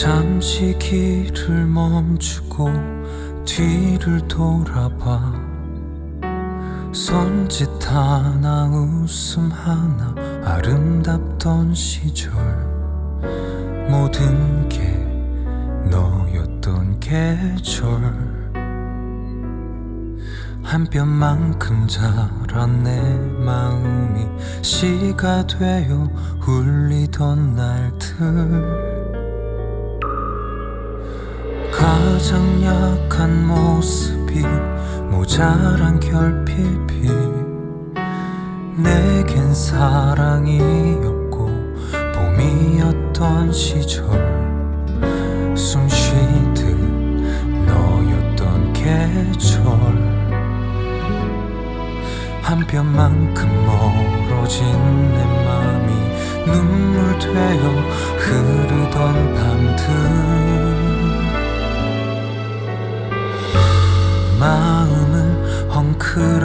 잠시 길을 멈추고 뒤를 돌아봐. 손짓 하나 웃음 하나 아름답던 시절. 모든 게 너였던 계절. 한 뼘만큼 자란 내 마음이 시가 되어 울리던 날들 가장 약한 모습이 모자란 결핍이 내겐 사랑이었고 봄이었던 시절 숨 쉬듯 너였던 계절 한 뼘만큼 멀어진 내 맘이 눈물 되어 흐르던 밤들 마음을 헝클어뜨리고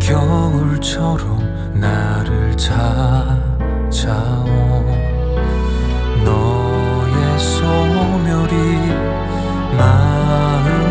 겨울처럼 나를 찾아온 너의 소멸이 마음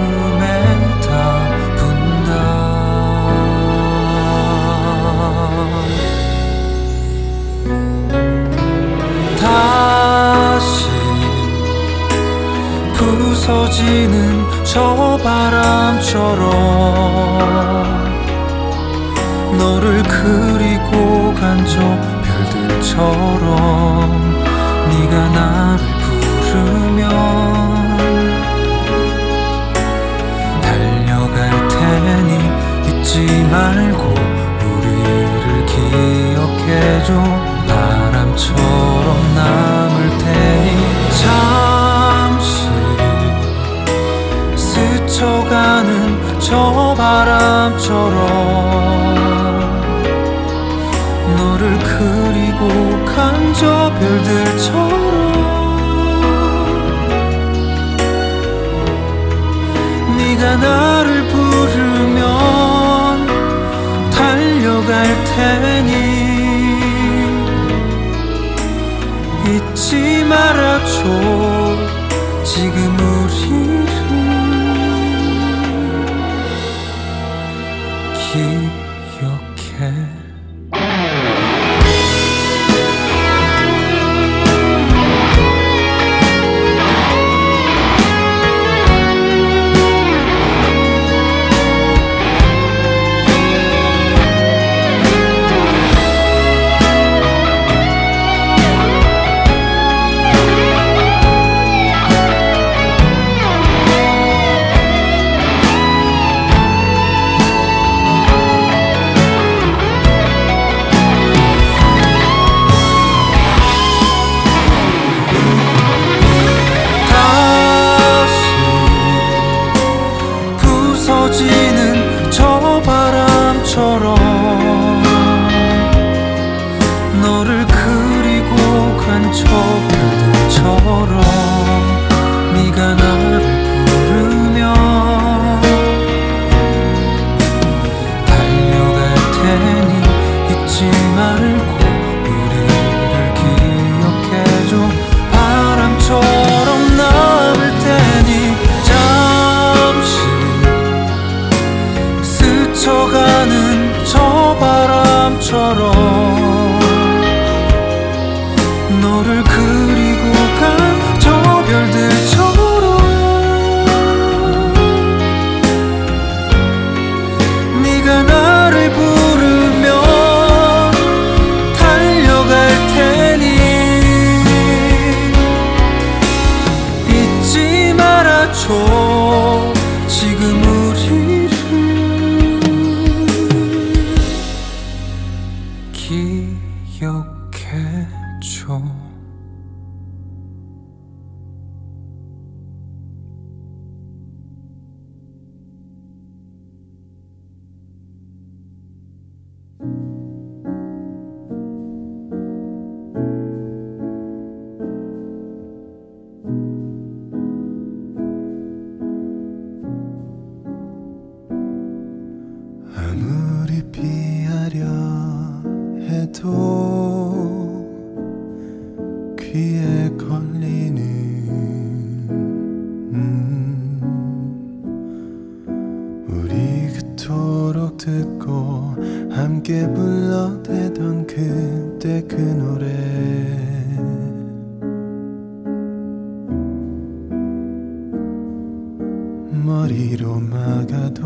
머리로 막아도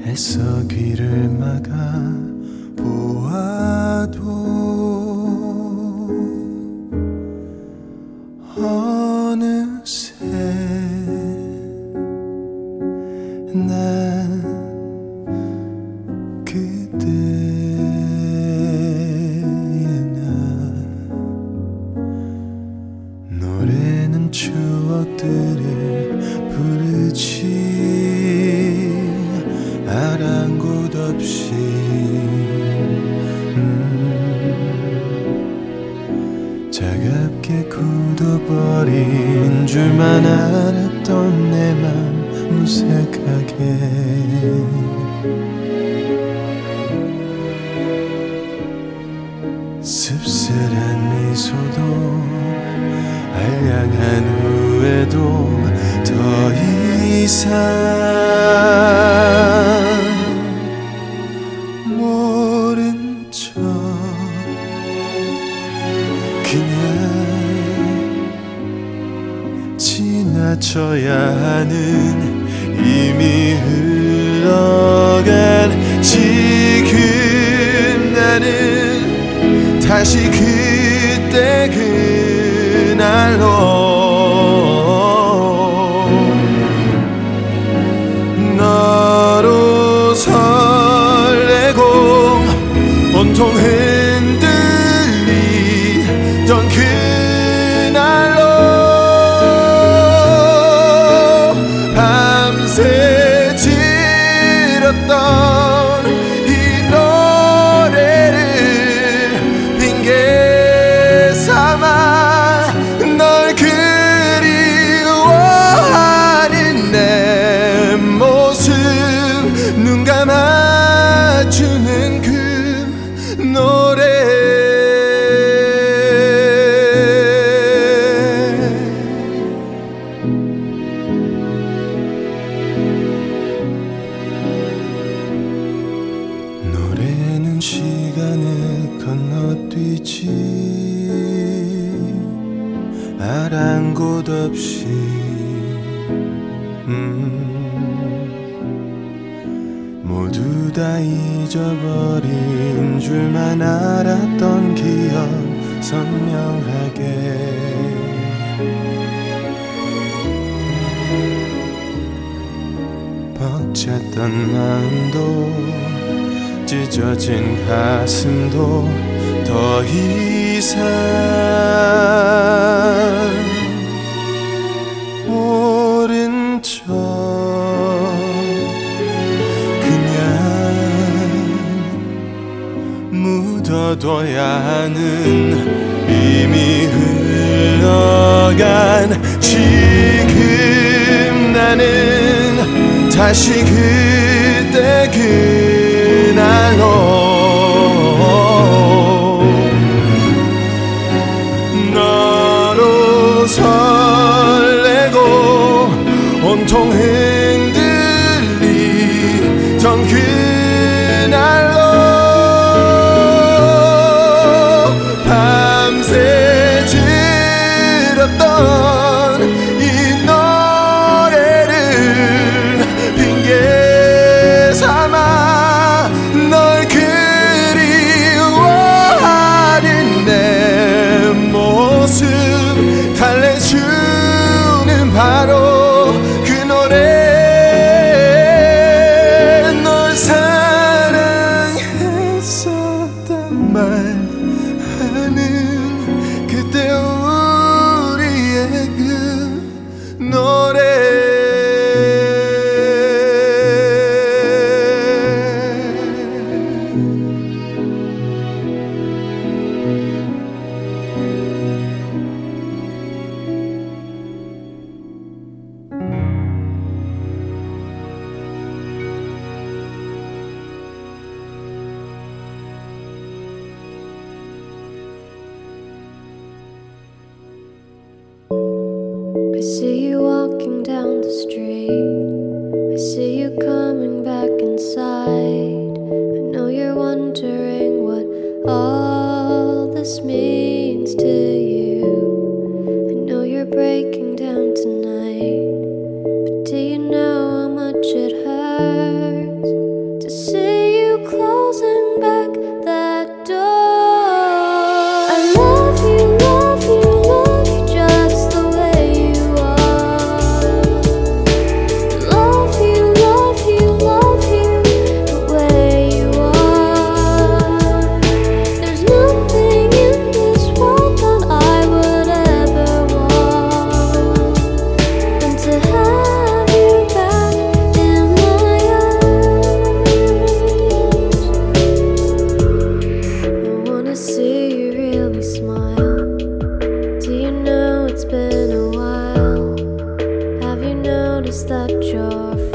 해서 귀를 막아 보아도 slept your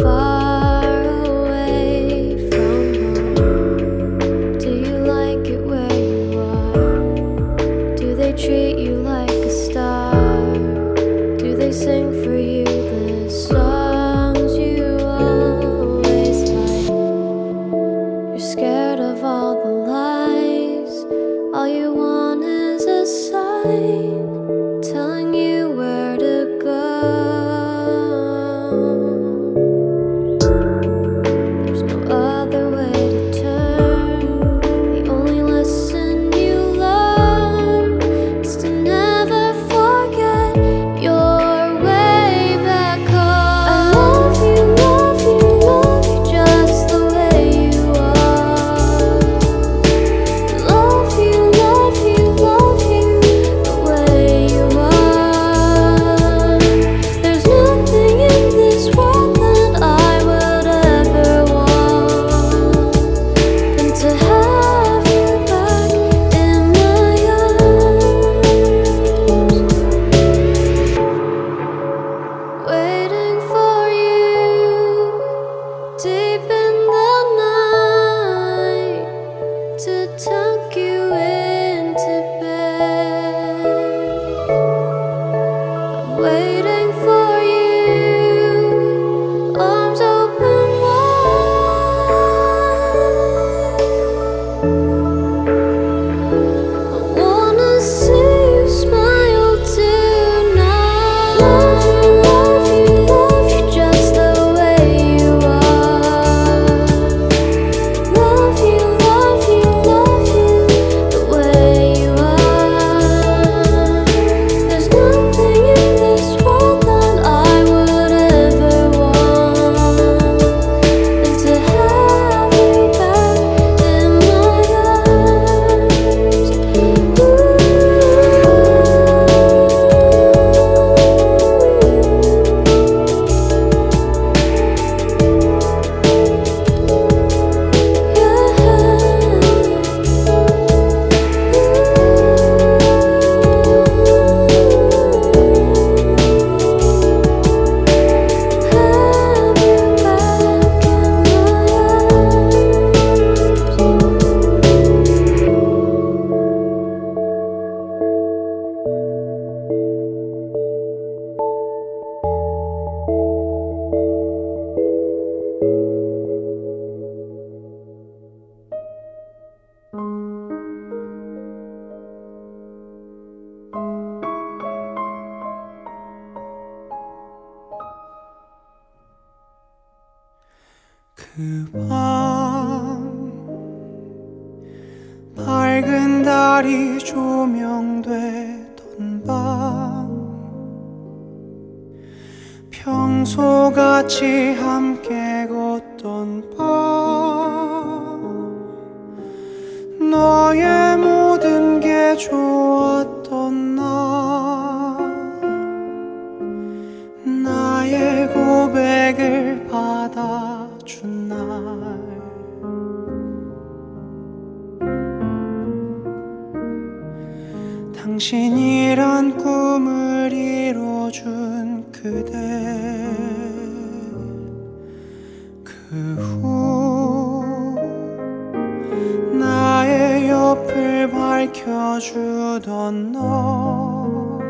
주던 너.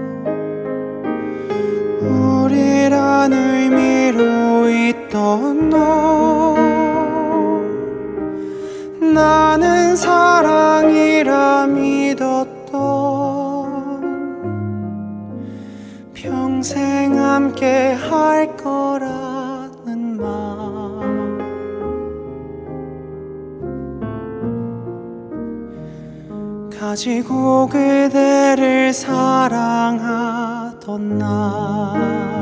우리란 의미로 있던 너. 나는 사랑이라 믿었던 평생 함께 할 거라. 가지고 그대를 사랑하던 나.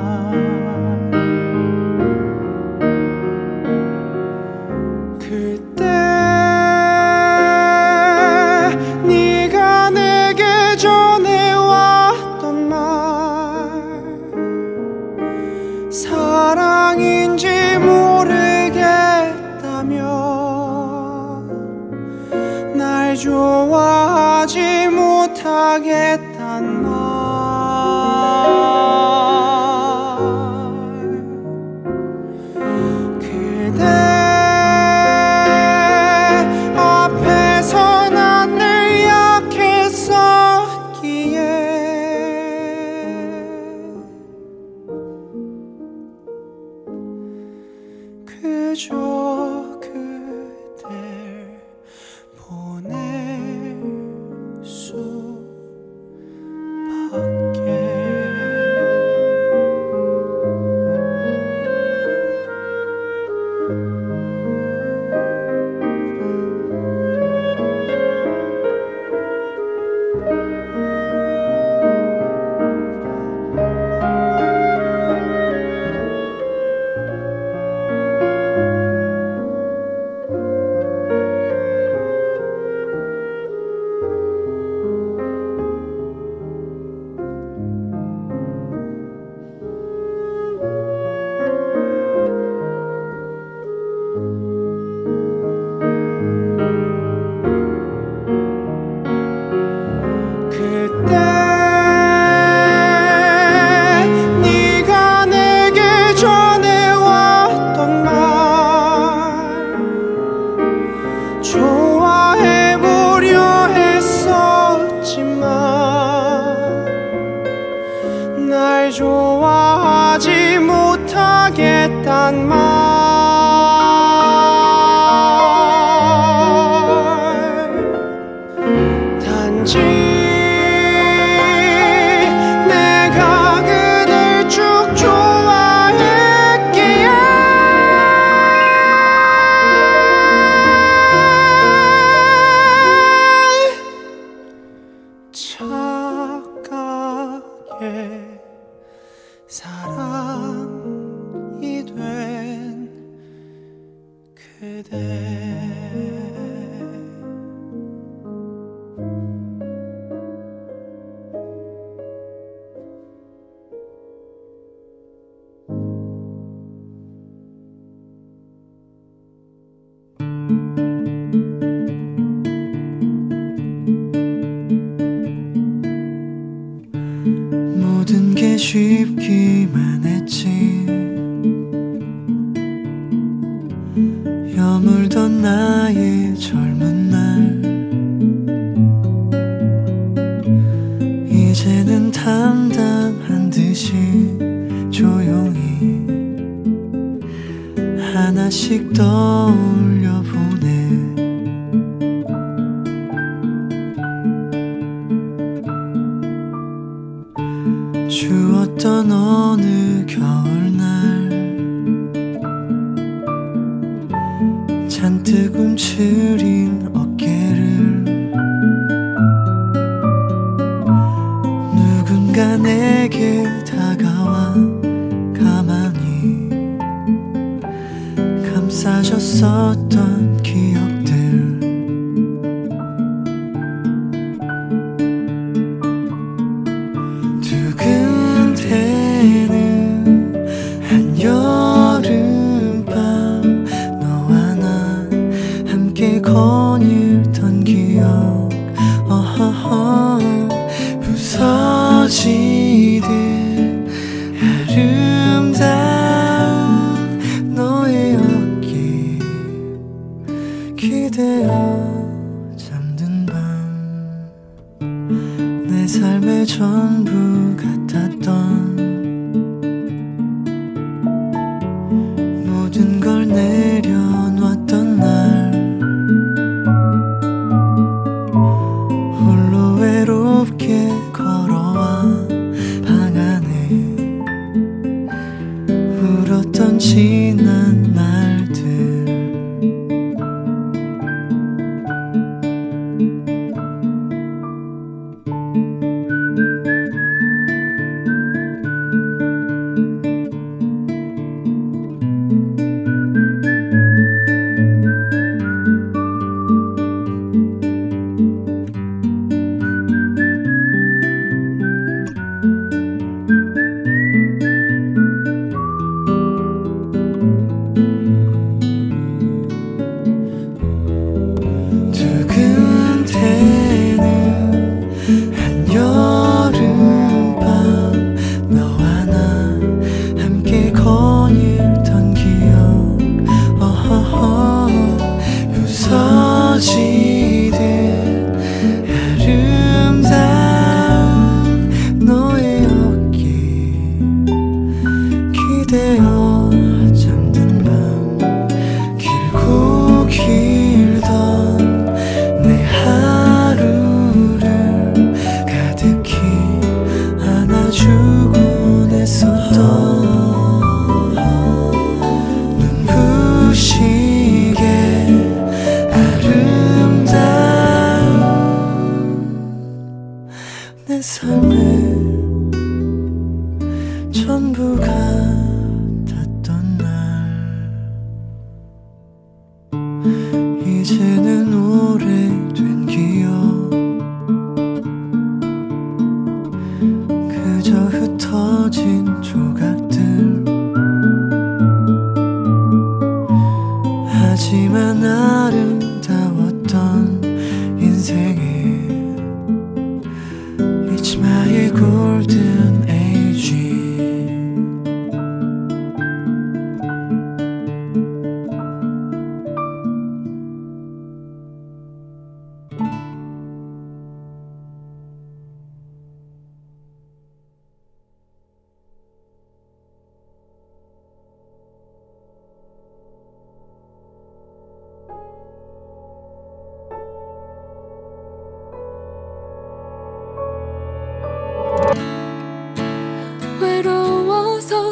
하나씩 떠올려보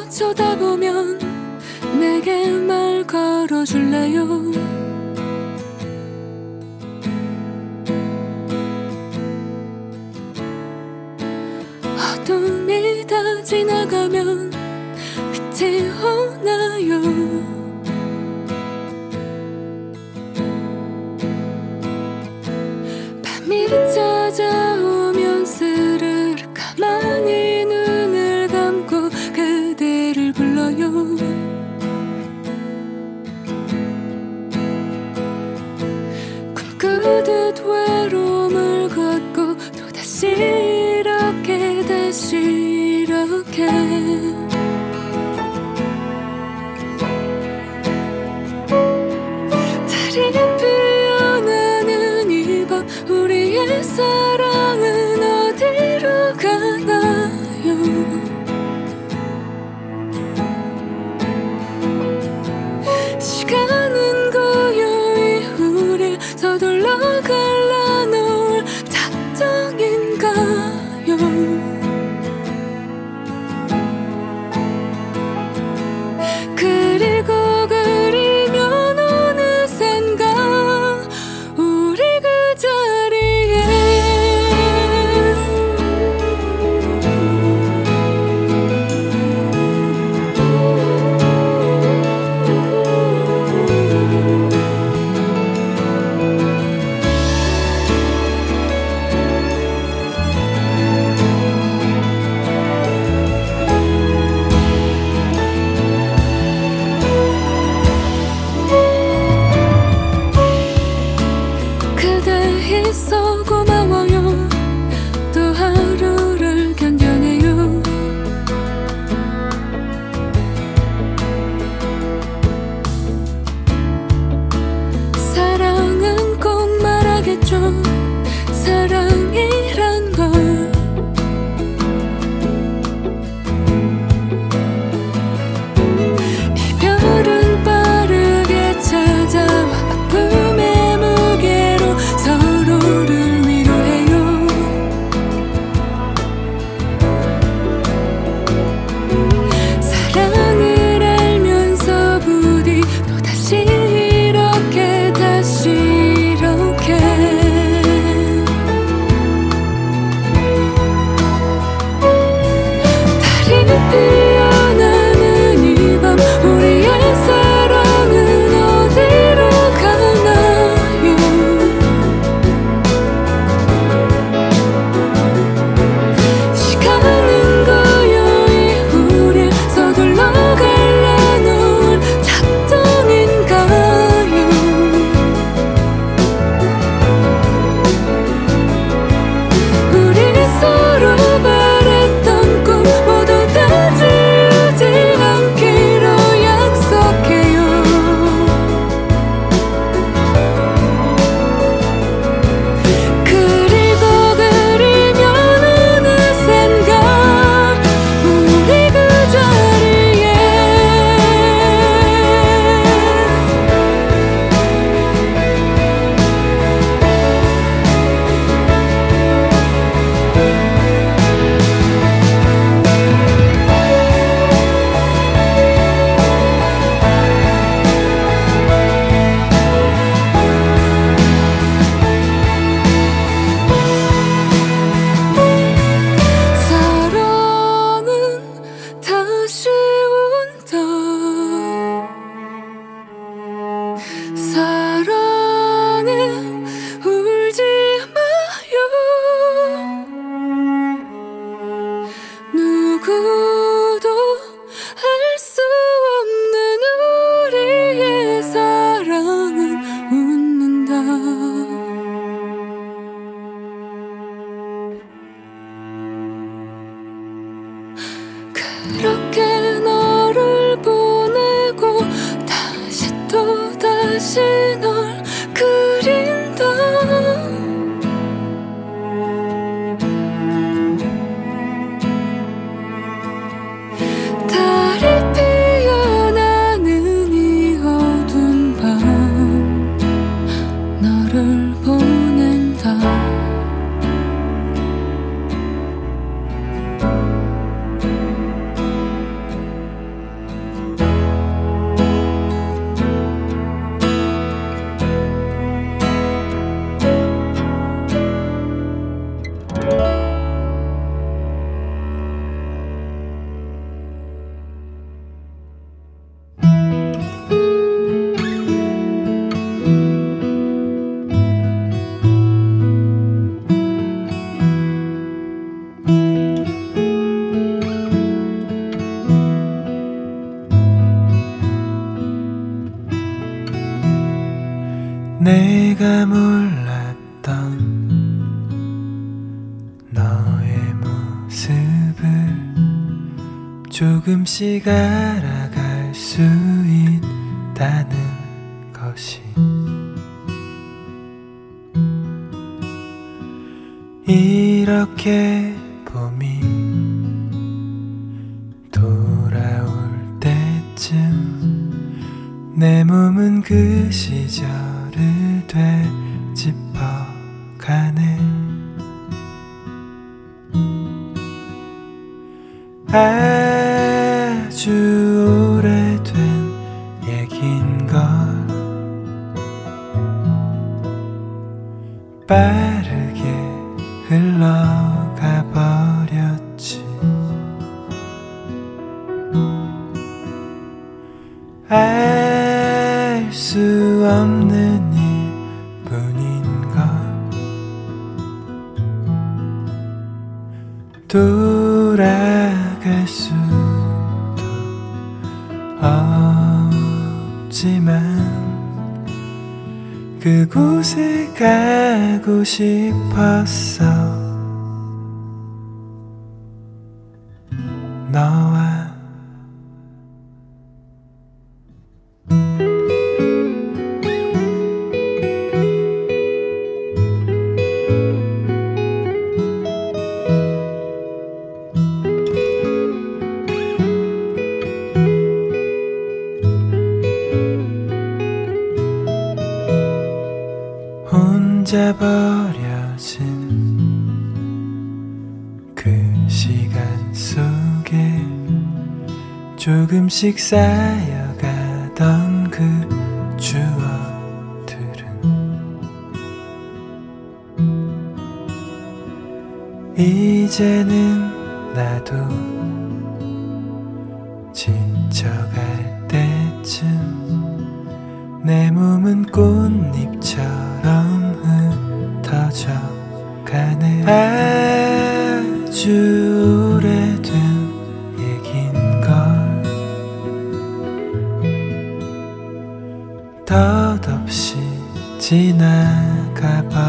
쳐다보면 내게 말 걸어줄래요? 어둠이 다 지나가면 빛이 오나요? 같이 알아갈 수 있다는 것이 이렇게 조금씩 쌓여가던 그 추억들은 이제는 나도 지쳐갈 때쯤 내 몸은 꽃잎처럼 흩어져 가네. 아주 오래된 지나가 봐.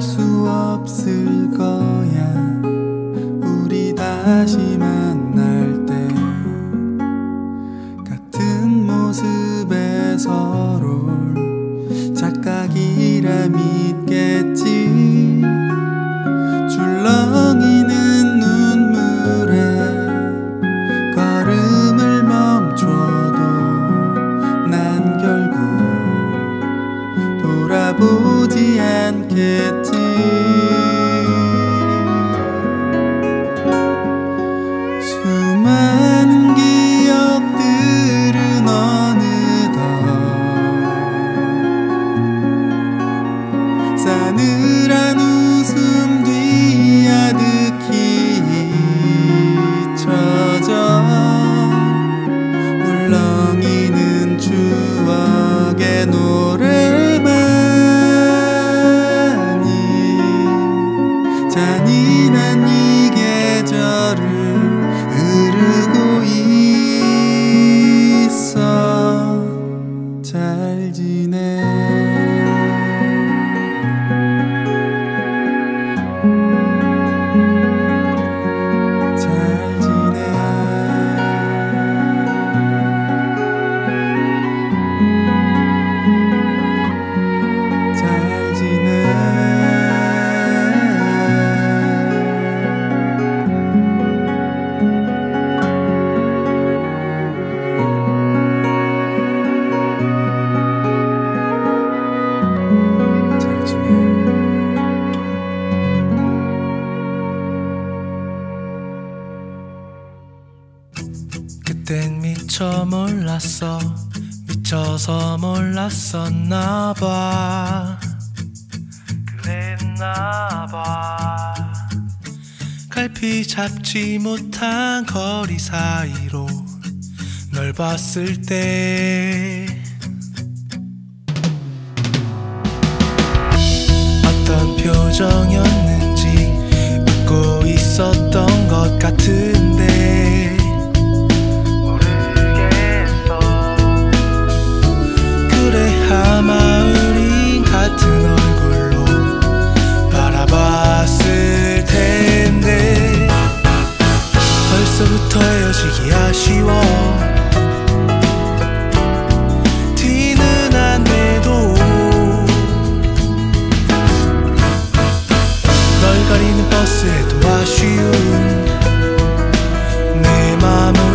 수 없을 거야. 우리 다시 만 몰랐어 미쳐서 몰랐었나 봐. 그랬나 봐. 갈피 잡지 못한 거리 사이로 널 봤을 때. 어떤 표정이었는지 웃고 있었던 것 같은 처음부터 헤어지기 아쉬워. 티는 안 내도 널 가리는 버스에도 아쉬운 내 맘은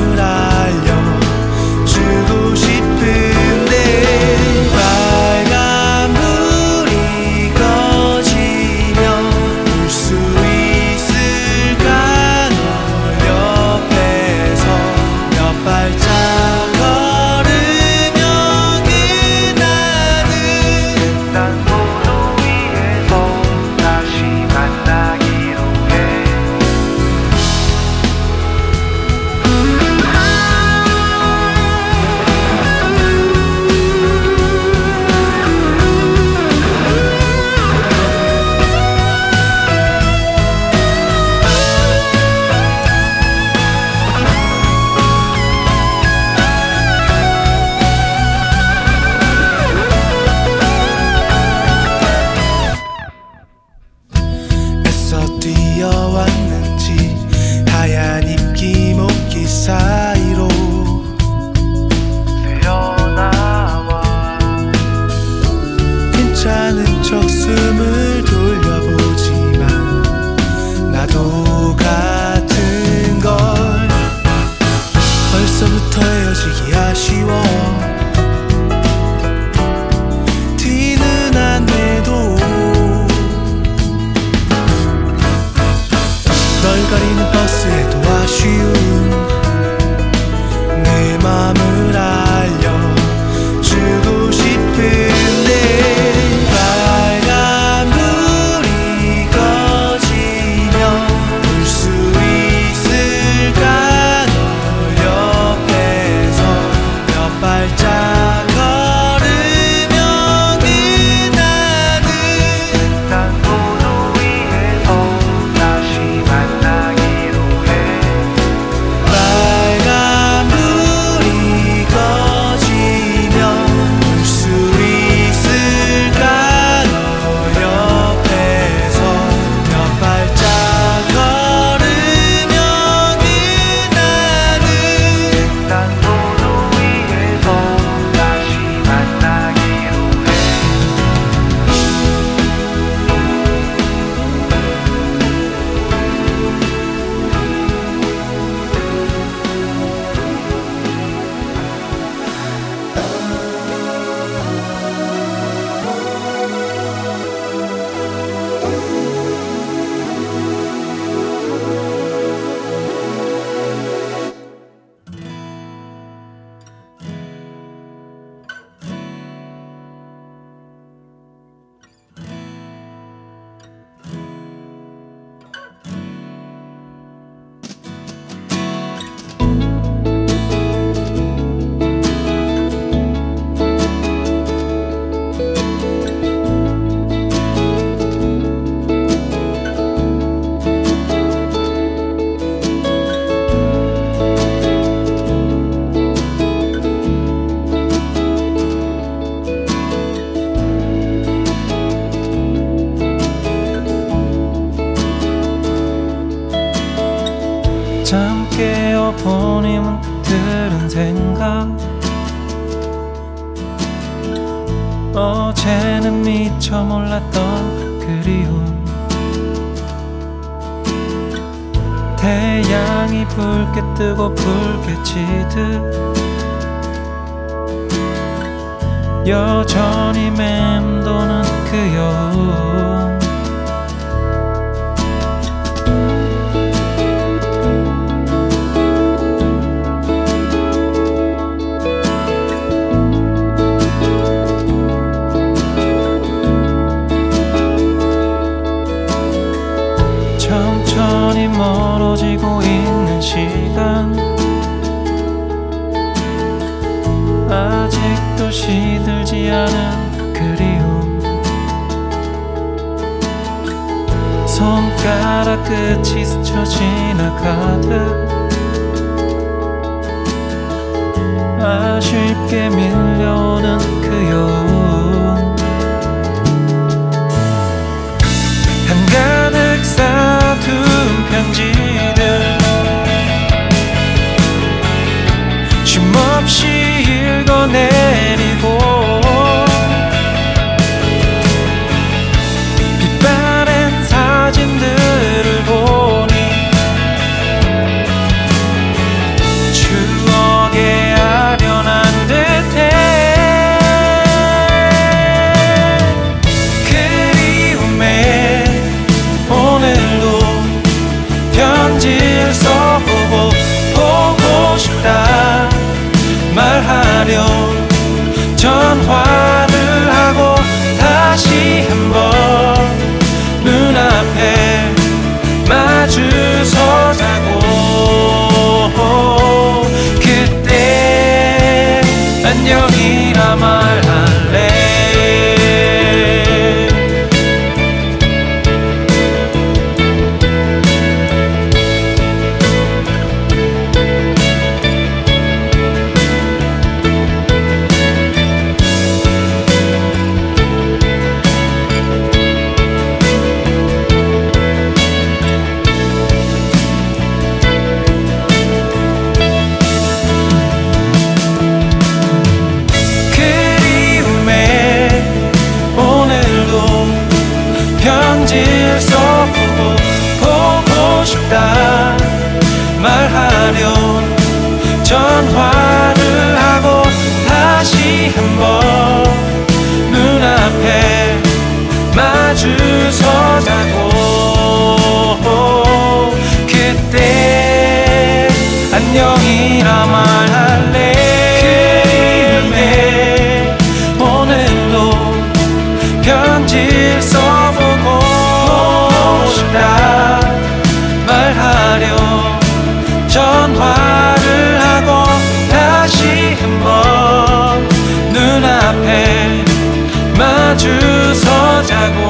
주 서자고.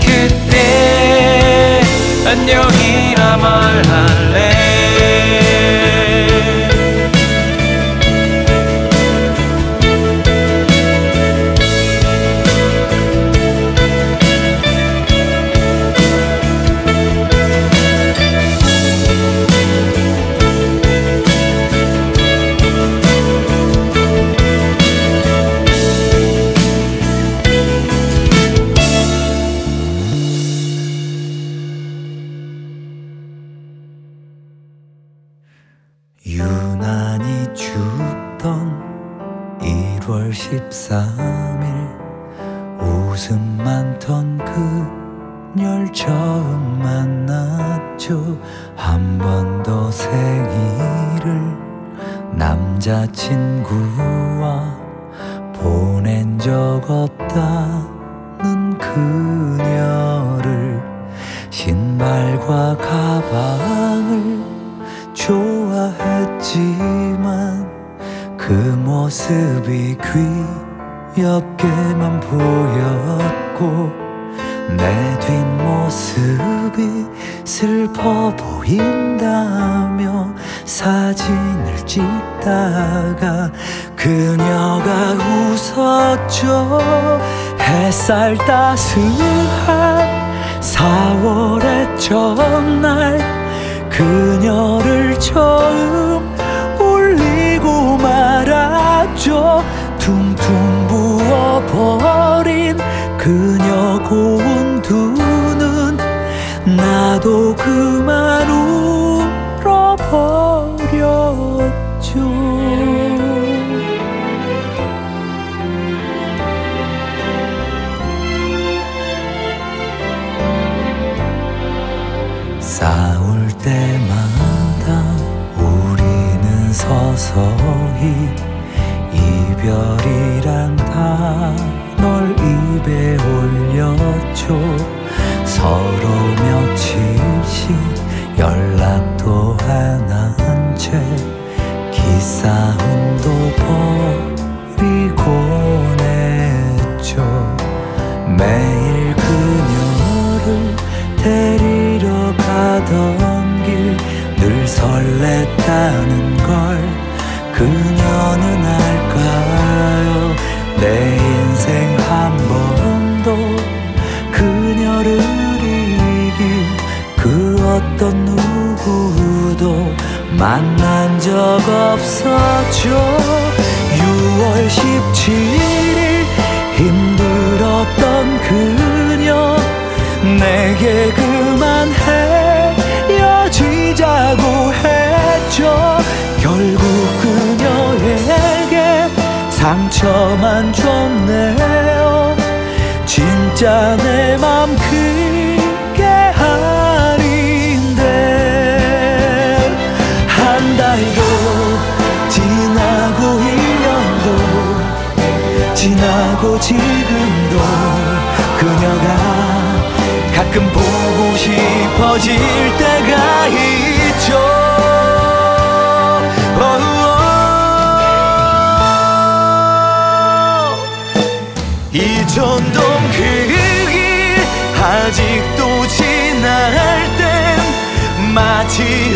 그때 안녕이라 말할래. 때마다 우리는 서서히 이별이란 단널 입에 올렸죠 서로 며칠씩 연락도 안 한 채 기싸움도 버리곤 했죠. 매일 그녀를 데리러 가던 설렜다는 걸 그녀는 알까요? 내 인생 한 번도 그녀를 이길 그 어떤 누구도 만난 적 없었죠 6월 17일 힘들었던 그녀 내게 그 상처만 줬네요. 진짜 내맘 크게 아닌데. 한 달도 지나고 1년도 지나고 지금도 그녀가 가끔 보고 싶어질 때 전동 그 길 아직도 지날 땐 마치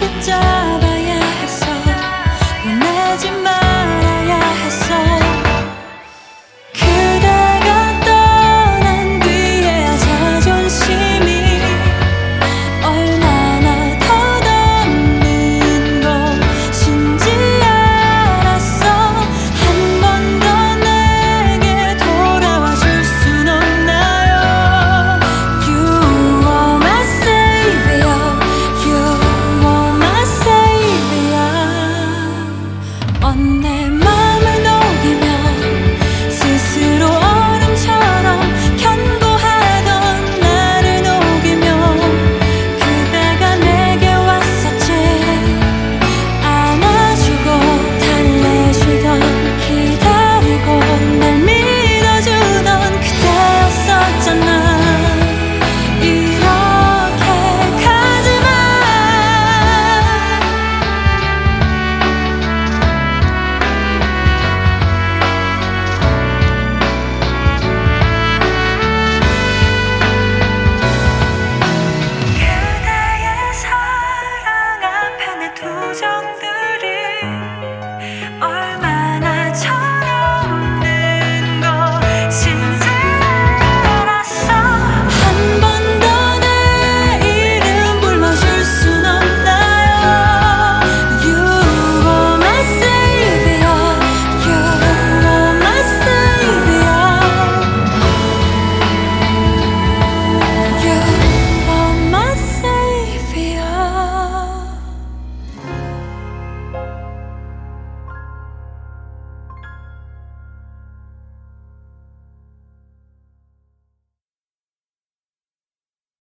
붙잡아